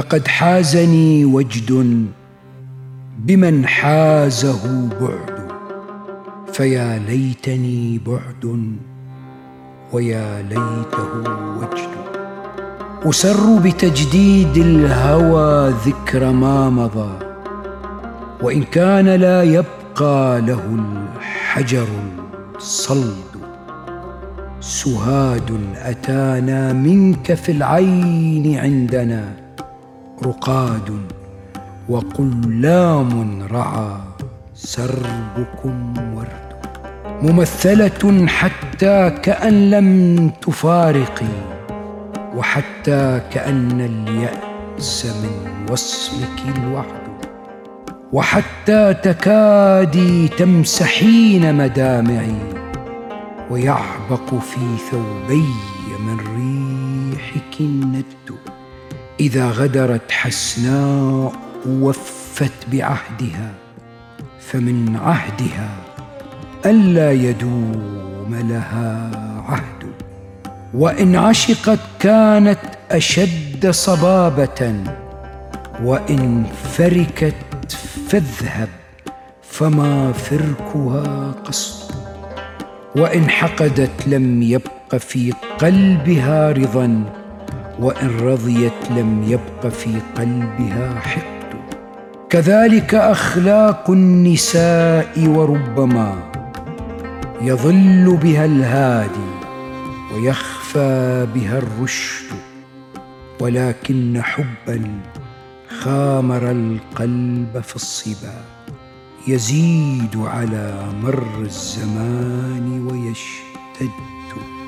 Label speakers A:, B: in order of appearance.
A: لقد حازني وجد بمن حازه بعد فيا ليتني بعد ويا ليته وجد. أسر بتجديد الهوى ذكر ما مضى وإن كان لا يبقى له الحجر الصلد. سهاد أتانا منك في العين عندنا رقاد وقلام رعى سربكم ورد ممثلة حتى كأن لم تفارقي وحتى كأن اليأس من وصمك الوحد وحتى تكادي تمسحين مدامعي ويعبق في ثوبي من ريحك الند إذا غدرت حسناء وفت بعهدها فمن عهدها ألا يدوم لها عهد. وإن عشقت كانت أشد صبابة وإن فركت فاذهب فما فركها قصد. وإن حقدت لم يبق في قلبها رضا وإن رضيت لم يبق في قلبها حقد. كذلك أخلاق النساء وربما يظل بها الهادي ويخفى بها الرشد. ولكن حبا خامر القلب في الصبا. يزيد على مر الزمان ويشتد.